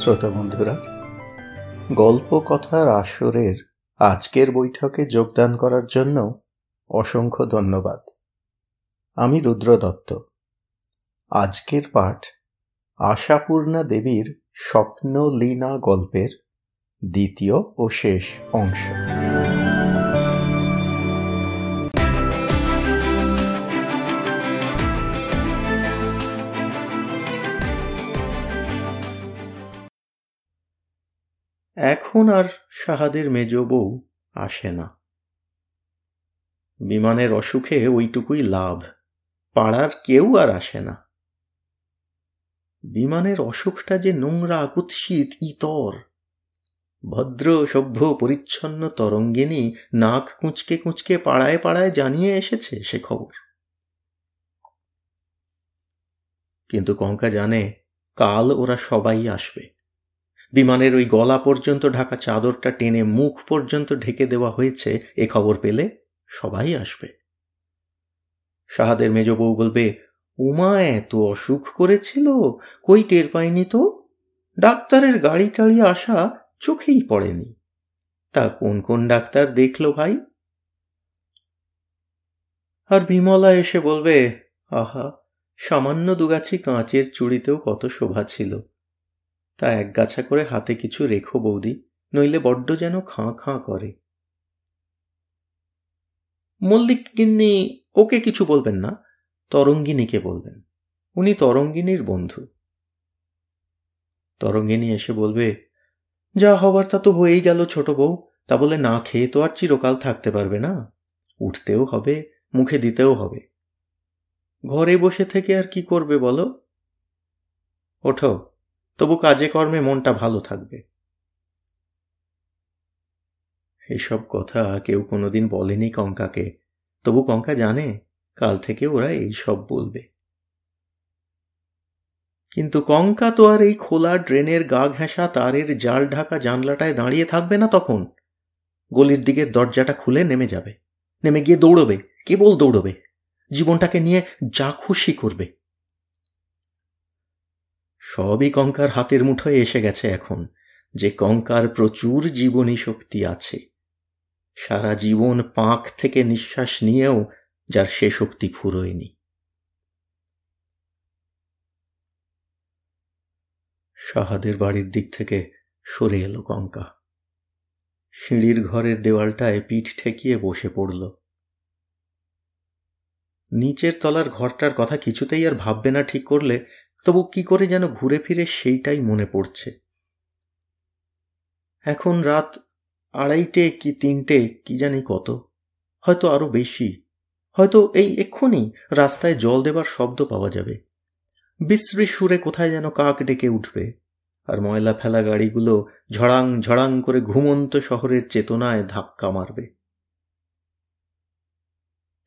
শ্রোতা বন্ধুরা, গল্প কথার আসরের আজকের বৈঠকে যোগদান করার জন্য অসংখ্য ধন্যবাদ। আমি রুদ্র দত্ত। আজকের পাঠ আশাপূর্ণা দেবীর স্বপ্ন লীনা গল্পের দ্বিতীয় ও শেষ অংশ। এখন আর সাহাদের মেজ বউ আসে না। বিমানের অসুখে ওইটুকুই লাভ, পাড়ার কেউ আর আসে না। বিমানের অসুখটা যে নোংরা, কুৎসিত, ইতর। ভদ্র, সভ্য, পরিচ্ছন্ন তরঙ্গিনী নাক কুঁচকে কুঁচকে পাড়ায় পাড়ায় জানিয়ে এসেছে সে খবর। কিন্তু কঙ্কা জানে, কাল ওরা সবাই আসবে। বিমানের ওই গলা পর্যন্ত ঢাকা চাদরটা টেনে মুখ পর্যন্ত ঢেকে দেওয়া হয়েছে, এ খবর পেলে সবাই আসবে। সাহাদের মেজ বউ বলবে, উমা, এত অসুখ করেছিল? কই টের পায়নি তো? ডাক্তারের গাড়ি টাড়ি আসা চোখেই পড়েনি। তা কোন কোন ডাক্তার দেখল ভাই? আর বিমলা এসে বলবে, আহা, সামান্য দুগাছি কাঁচের চুড়িতেও কত শোভা ছিল। তা এক গাছা করে হাতে কিছু রেখো বৌদি, নইলে বড্ড যেন খাঁ খাঁ করে। মল্লিক গিন্নি, ওকে কিছু বলবেন না, তরঙ্গিনীকে বলবেন। উনি তরঙ্গিনীর বন্ধু। তরঙ্গিনী এসে বলবে, যা হবার তা তো হয়েই গেল ছোট বউ, তা বলে না খেয়ে তো আর চিরকাল থাকতে পারবে না। উঠতেও হবে, মুখে দিতেও হবে। ঘরে বসে থেকে আর কি করবে বলো? ওঠো তবু কাজে কর্মে মনটা ভালো থাকবে। এসব কথা কেউ কোনোদিন বলেনি কঙ্কাকে। তবু কঙ্কা জানে, কাল থেকে ওরা এই সব বলবে। কিন্তু কঙ্কা তো আর এই খোলা ড্রেনের গা ঘেঁষা তারের জাল ঢাকা জানলাটায় দাঁড়িয়ে থাকবে না তখন। গলির দিকের দরজাটা খুলে নেমে যাবে। নেমে গিয়ে দৌড়বে, কেবল দৌড়বে। জীবনটাকে নিয়ে যা খুশি করবে। সবই কঙ্কার হাতের মুঠোয় এসে গেছে এখন, যে কঙ্কার প্রচুর জীবনী শক্তি আছে। সারা জীবন পাঁক থেকে নিঃশ্বাস নিয়েও যার সে শক্তি ফুরোয়নি। সাহাদের বাড়ির দিক থেকে সরে এলো কঙ্কা। সিঁড়ির ঘরের দেওয়ালটায় পিঠ ঠেকিয়ে বসে পড়ল। নিচের তলার ঘরটার কথা কিছুতেই আর ভাববে না ঠিক করলে তবু কি করে যেন ঘুরে ফিরে সেইটাই মনে পড়ছে। এখন রাত আড়াইটে কি তিনটে, কি জানি কত। হয়তো আরও বেশি। হয়তো এই এক্ষুনি রাস্তায় জল দেবার শব্দ পাওয়া যাবে। বিশ্রী সুরে কোথায় যেন কাক ডেকে উঠবে। আর ময়লা ফেলা গাড়িগুলো ঝড়াং ঝড়াং করে ঘুমন্ত শহরের চেতনায় ধাক্কা মারবে।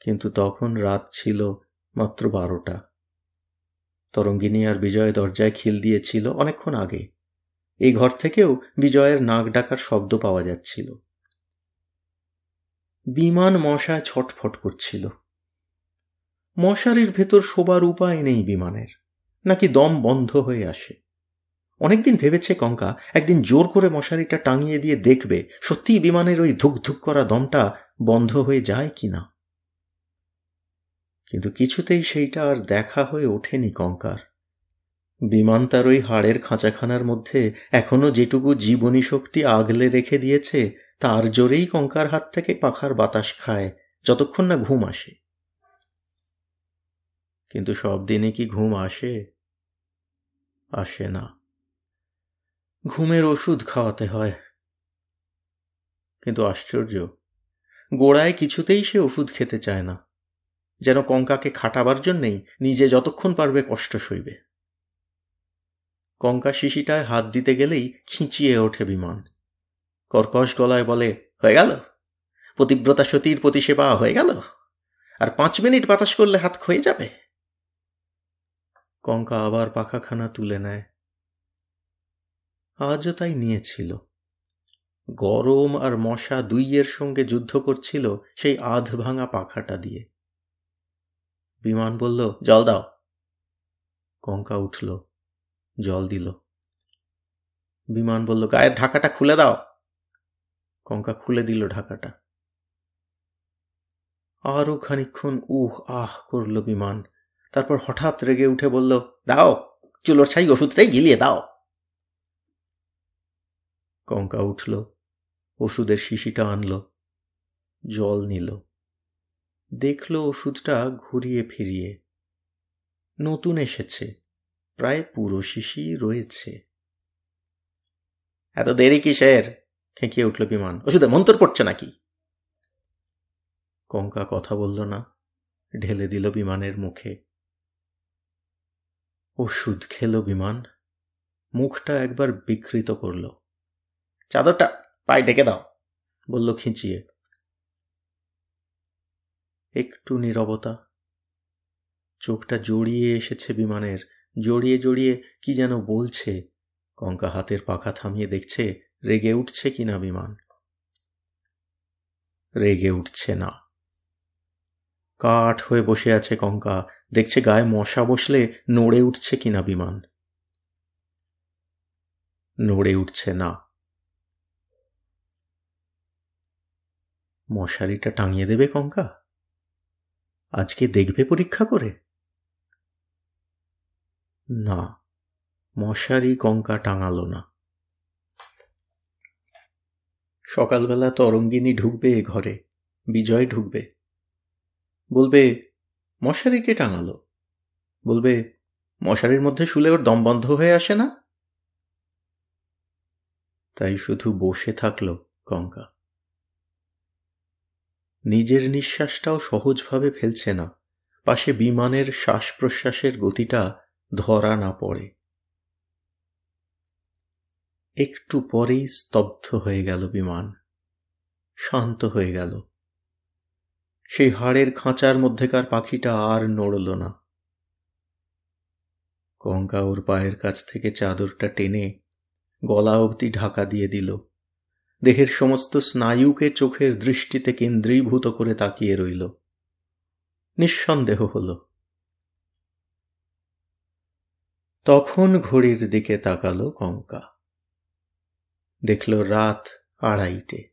কিন্তু তখন রাত ছিল মাত্র বারোটা। তরঙ্গিনী আর বিজয় দরজায় খিল দিয়েছিল অনেকক্ষণ আগে। এই ঘর থেকেও বিজয়ের নাক ডাকার শব্দ পাওয়া যাচ্ছিল। বিমান মশায় ছটফট করছিল। মশারির ভেতর শোবার উপায় নেই বিমানের, নাকি দম বন্ধ হয়ে আসে। অনেকদিন ভেবেছে কঙ্কা, একদিন জোর করে মশারিটা টাঙিয়ে দিয়ে দেখবে সত্যিই বিমানের ওই ধুক ধুক করা দমটা বন্ধ হয়ে যায় কিনা। কিন্তু কিছুতেই সেইটা আর দেখা হয়ে ওঠেনি কঙ্কার। বিমান তার ওই হাড়ের খাঁচাখানার মধ্যে এখনও যেটুকু জীবনী শক্তি আগলে রেখে দিয়েছে, তার জোরেই কঙ্কার হাত থেকে পাখার বাতাস খায়, যতক্ষণ না ঘুম আসে। কিন্তু সব দিনে কি ঘুম আসে? আসে না। ঘুমের ওষুধ খাওয়াতে হয়। কিন্তু আশ্চর্য, গোড়ায় কিছুতেই সে ওষুধ খেতে চায় না। যেন কঙ্কাকে খাটাবার জন্যেই নিজে যতক্ষণ পারবে কষ্ট সইবে। কঙ্কা শিশিটায় হাত দিতে গেলেই খিঁচিয়ে ওঠে বিমান কর্কশ গলায় বলে, হয়ে গেল? পতিব্রতা সতীর প্রতিসেবা হয়ে গেল? আর পাঁচ মিনিট বাতাস করলে হাত ক্ষয়ে যাবে? কঙ্কা আবার পাখাখানা তুলে নেয়। আজও তাই নিয়েছিল। গরম আর মশা দুইয়ের সঙ্গে যুদ্ধ করছিল সেই আধ ভাঙা পাখাটা দিয়ে। বিমান বলল, জল দাও। কঙ্কা উঠল, জল দিল। বিমান বলল গায়ের ঢাকাটা খুলে দাও। কঙ্কা খুলে দিল ঢাকাটা। আরও খানিক্ষণ উহ, আহ করল বিমান। তারপর হঠাৎ রেগে উঠে বলল, দাও, চুলোর ছাই ওষুধটাই গিলিয়ে দাও। কঙ্কা উঠল, ওষুধের শিশিটা আনল, জল নিল। দেখল ওষুধটা ঘুরিয়ে ফিরিয়ে। নতুন এসেছে, প্রায় পুরো শিশি রয়েছে। এত দেরি কিসের? খেঁকিয়ে উঠল বিমান। ওষুধে মন্তর পড়ছে নাকি? কঙ্কা কথা বলল না, ঢেলে দিল বিমানের মুখে। ওষুধ খেল বিমান। মুখটা একবার বিকৃত করল। চাদরটা পায়ে ডেকে দাও, বলল খিঁচিয়ে। একটু নীরবতা। চোখটা জড়িয়ে এসেছে বিমানের, জড়িয়ে জড়িয়ে কি যেন বলছে। কঙ্কা হাতের পাখা থামিয়ে দেখছে, রেগে উঠছে কিনা বিমান? রেগে উঠছে না। কাঠ হয়ে বসে আছে কঙ্কা, দেখছে গায়ে মশা বসলে নড়ে উঠছে কিনা বিমান? নড়ে উঠছে না। মশারিটা টাঙিয়ে দেবে কঙ্কা? আজকে দেখবে পরীক্ষা করে? না, মশারি কঙ্কা টাঙালো না। সকালবেলা তরঙ্গিনী ঢুকবে এ ঘরে, বিজয় ঢুকবে। বলবে মশারিকে টাঙালো? বলবে, মশারির মধ্যে শুলে ওর দম বন্ধ হয়ে আসে না? তাই শুধু বসে থাকল কঙ্কা। নিজের নিঃশ্বাসটাও সহজভাবে ফেলছে না। পাশে বিমানের শ্বাস প্রশ্বাসের গতিটা ধরা না পড়ে। একটু পরেই স্তব্ধ হয়ে গেল বিমান। শান্ত হয়ে গেল। সেই হাড়ের খাঁচার মধ্যেকার পাখিটা আর নড়ল না। কঙ্কা ওর পায়ের কাছ থেকে চাদরটা টেনে গলা অবধি ঢাকা দিয়ে দিল। দেহের সমস্ত স্নায়ুকে চোখের দৃষ্টিতে কেন্দ্রীভূত করে তাকিয়ে রইল। নিঃসন্দেহ হল। তখন ঘড়ির দিকে তাকালো কঙ্কা। দেখল রাত আড়াইটে।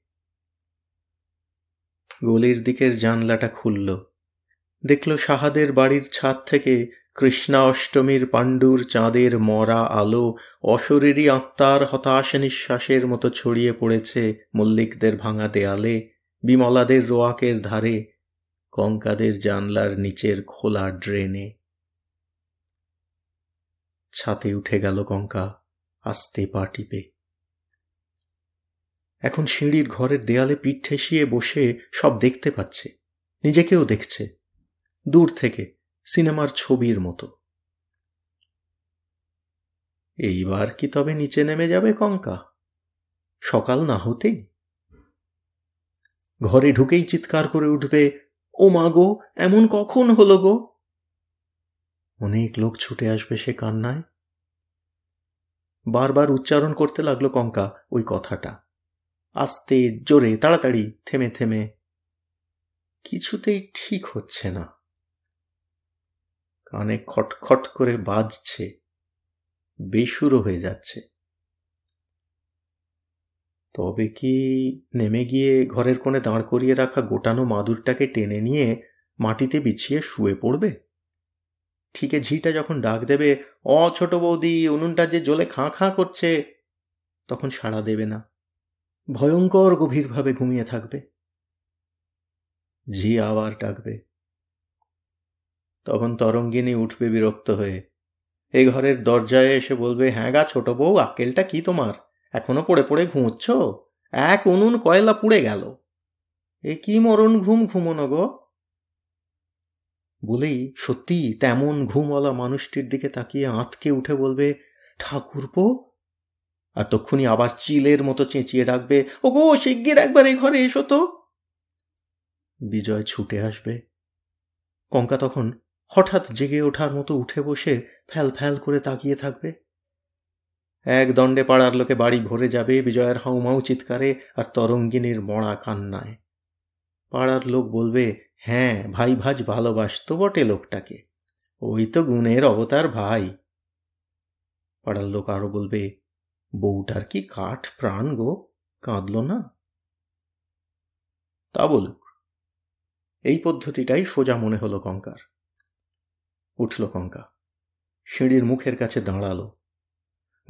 গলির দিকের জানলাটা খুলল। দেখল সাহাদের বাড়ির ছাদ থেকে কৃষ্ণা অষ্টমীর পাণ্ডুর চাঁদের মরা আলো অশরীরী আত্মার হতাশ নিঃশ্বাসের মতো ছড়িয়ে পড়েছে মল্লিকদের ভাঙা দেয়ালে, বিমলাদের রোয়াকের ধারে, কঙ্কাদের জানলার নিচের খোলা ড্রেনে। ছাতে উঠে গেল কঙ্কা, আস্তে পা টিপে। এখন সিঁড়ির ঘরের দেয়ালে পিঠ ঠেসিয়ে বসে সব দেখতে পাচ্ছে, নিজেকেও দেখছে। দূর থেকে সিনেমার ছবির মতো। এইবার কি তবে নিচে নেমে যাবে কঙ্কা? সকাল না হতেই। ঘরে ঢুকেই চিৎকার করে উঠবে, ও মা গো, এমন কখন হলো গো? অনেক লোক ছুটে আসবে সে কান্নায়। বারবার উচ্চারণ করতে লাগল কঙ্কা ওই কথাটা। আস্তে, জোরে, তাড়াতাড়ি, থেমে থেমে। কিছুতেই ঠিক হচ্ছে না। কানে খটখট করে বাজছে, বেসুরো হয়ে যাচ্ছে। তবে কি নেমে গিয়ে ঘরের কোণে দাঁড় করিয়ে রাখা গোটানো মাদুরটাকে টেনে নিয়ে মাটিতে বিছিয়ে শুয়ে পড়বে? ঠিকে ঝিটা যখন ডাক দেবে, অ, ছোট বৌদি, উনুনটা যে জলে খাঁ খাঁ করছে, তখন সাড়া দেবে না। ভয়ঙ্কর গভীরভাবে ঘুমিয়ে থাকবে। ঝি আবার ডাকবে তখন তরঙ্গিনী উঠবে বিরক্ত হয়ে। এই ঘরের দরজায় এসে বলবে হ্যাঁ গা ছোট বউ, আক্কেলটা কি তোমার? এখনও পড়ে পড়ে ঘুমোচ্ছ? এক উনুন কয়লা পুড়ে গেল। এ কি মরণ ঘুম ঘুমোনো গো? বলেই সত্যি তেমন ঘুমওয়ালা মানুষটির দিকে তাকিয়ে আঁতকে উঠে বলবে ঠাকুরপো আর তক্ষুনি আবার চিলের মতো চেঁচিয়ে ডাকবে ও গো শিগগির একবার এই ঘরে এসো তো। বিজয় ছুটে আসবে। কঙ্কা তখন হঠাৎ জেগে ওঠার মতো উঠে বসে ফ্যাল ফ্যাল করে তাকিয়ে থাকবে। এক দণ্ডে পাড়ার লোকে বাড়ি ভরে যাবে বিজয়ের হাউমাউ চিৎকারে আর তরঙ্গিনীর মরা কান্নায়। পাড়ার লোক বলবে হ্যাঁ ভাই ভাজ ভালোবাসত বটে লোকটাকে। ওই তো গুণের অবতার ভাই। পাড়ার লোক আরও বলবে, বউটার কি কাঠ প্রাণ গো, কাঁদল না? তা বলুক। এই পদ্ধতিটাই সোজা মনে হলো কঙ্কার। উঠল কঙ্কা। সিঁড়ির মুখের কাছে দাঁড়াল।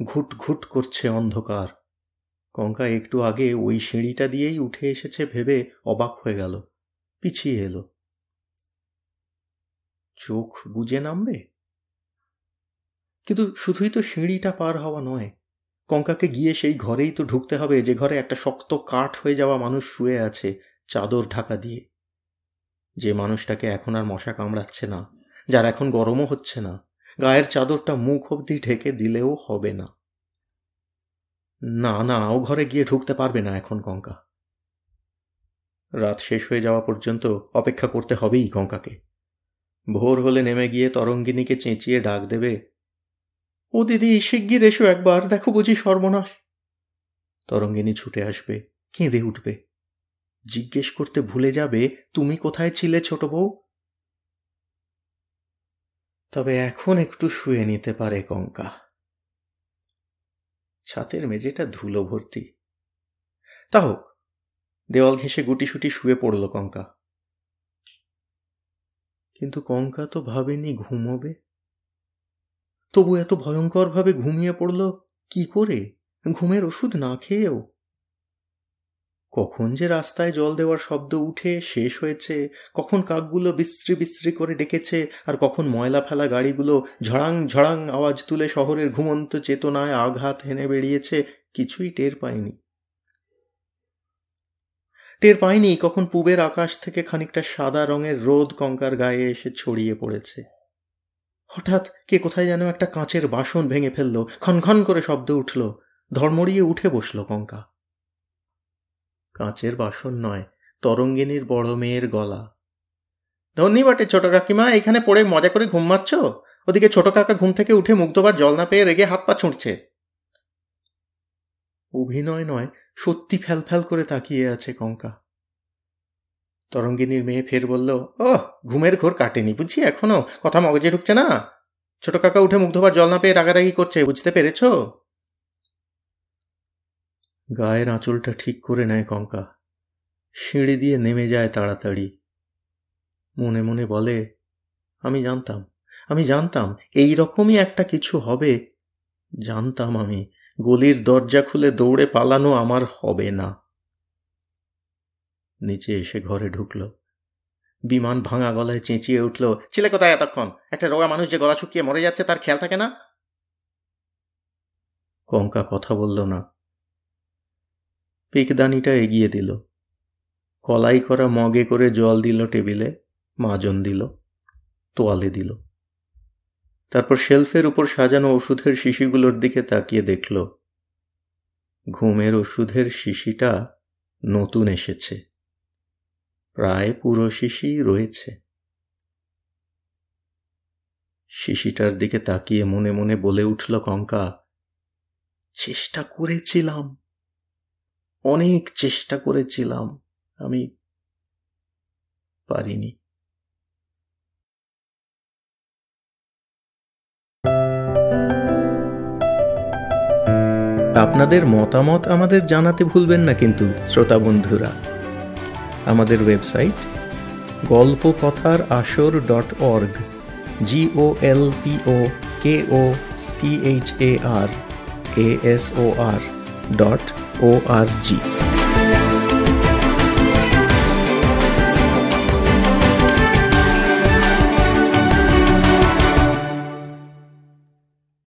ঘুট ঘুট করছে অন্ধকার। কঙ্কা একটু আগে ওই সিঁড়িটা দিয়েই উঠে এসেছে ভেবে অবাক হয়ে গেল। পিছিয়ে এলো। চোখ বুঝে নামবে? কিন্তু শুধুই তো সিঁড়িটা পার হওয়া নয়। কঙ্কাকে গিয়ে সেই ঘরেই তো ঢুকতে হবে, যে ঘরে একটা শক্ত কাঠ হয়ে যাওয়া মানুষ শুয়ে আছে চাদর ঢাকা দিয়ে। যে মানুষটাকে এখন আর মশা কামড়াচ্ছে না। যার এখন গরমও হচ্ছে না। গায়ের চাদরটা মুখ অবধি ঢেকে দিলেও হবে না। না না, ও ঘরে গিয়ে ঢুকতে পারবে না এখন কঙ্কা রাত শেষ হয়ে যাওয়া পর্যন্ত অপেক্ষা করতে হবেই কঙ্কাকে ভোর হলে নেমে গিয়ে তরঙ্গিনীকে চেঁচিয়ে ডাক দেবে, ও দিদি, শিগগির এসো একবার, দেখো বুঝি সর্বনাশ। তরঙ্গিনী ছুটে আসবে, কেঁদে উঠবে। জিজ্ঞেস করতে ভুলে যাবে, তুমি কোথায় ছিলে ছোট বউ? তবে এখন একটু শুয়ে নিতে পারে কঙ্কা। ছাতের মেঝেটা ধুলো ভর্তি তা হোক, দেওয়াল ঘেঁষে গুটিসুটি শুয়ে পড়ল কঙ্কা। কিন্তু কঙ্কা তো ভাবেনি ঘুমোবে। তবু এত ভয়ঙ্করভাবে ঘুমিয়ে পড়ল, কি করে? ঘুমের ওষুধ না খেয়েও। কখন যে রাস্তায় জল দেওয়ার শব্দ উঠে শেষ হয়েছে, কখন কাকগুলো বিশ্রী বিশ্রী করে ডেকেছে, আর কখন ময়লা ফেলা গাড়িগুলো ঝড়াং ঝড়াং আওয়াজ তুলে শহরের ঘুমন্ত চেতনায় আঘাত হেনে বেরিয়েছে কিছুই টের পায়নি টের পায়নি কখন পুবের আকাশ থেকে খানিকটা সাদা রঙের রোদ কঙ্কার গায়ে এসে ছড়িয়ে পড়েছে। হঠাৎ কে কোথায় যেন একটা কাঁচের বাসন ভেঙে ফেলল, খনখন করে শব্দ উঠল ধর্মড়িয়ে উঠে বসল কঙ্কা। কাঁচের বাসন নয়, তরঙ্গিনীর বড় মেয়ের গলা। ধন্যি বটে ছোট কাকিমা, এখানে পড়ে মজা করে ঘুম মারছ? ওদিকে ছোট কাকা ঘুম থেকে উঠে মুগ্ধবার জল না পেয়ে রেগে হাত পা ছুঁড়ছে। অভিনয় নয়, সত্যি ফ্যাল ফ্যাল করে তাকিয়ে আছে কঙ্কা। তরঙ্গিনীর মেয়ে ফের বলল ও ঘুমের ঘোর কাটেনি বুঝছি এখনও? কথা মগজে ঢুকছে না? ছোট কাকা উঠে মুগ্ধবার জল না পেয়ে রাগারাগি করছে, বুঝতে পেরেছ? গায়ের আঁচলটা ঠিক করে নেয় কঙ্কা। সিঁড়ি দিয়ে নেমে যায় তাড়াতাড়ি। মনে মনে বলে, আমি জানতাম আমি জানতাম, এই রকমই একটা কিছু হবে। জানতাম আমি, গলির দরজা খুলে দৌড়ে পালানো আমার হবে না। নিচে এসে ঘরে ঢুকল। বিমান ভাঙা গলায় চেঁচিয়ে উঠল, ছেলে কোথায় এতক্ষণ? একটা রোগা মানুষ যে গলা শুকিয়ে মরে যাচ্ছে, তার খেয়াল থাকে না? কঙ্কা কথা বলল না। পিকদানিটা এগিয়ে দিল। কলাই করা মগে করে জল দিল টেবিলে, মাজন দিল, তোয়ালে দিল। তারপর শেলফের উপর সাজানো ওষুধের শিশিগুলোর দিকে তাকিয়ে দেখল, ঘুমের ওষুধের শিশিটা নতুন এসেছে। প্রায় পুরো শিশি রয়েছে। শিশিটার দিকে তাকিয়ে মনে মনে বলে উঠল কঙ্কা, চেষ্টা করেছিলাম। অনেক চেষ্টা করেছিলাম, আমি পারিনি। আপনাদের মতামত আমাদের জানাতে ভুলবেন না কিন্তু, শ্রোতা বন্ধুরা। আমাদের ওয়েবসাইট গল্প কথার আসর dot org G O L P O K O T H A R A S O R dot O R G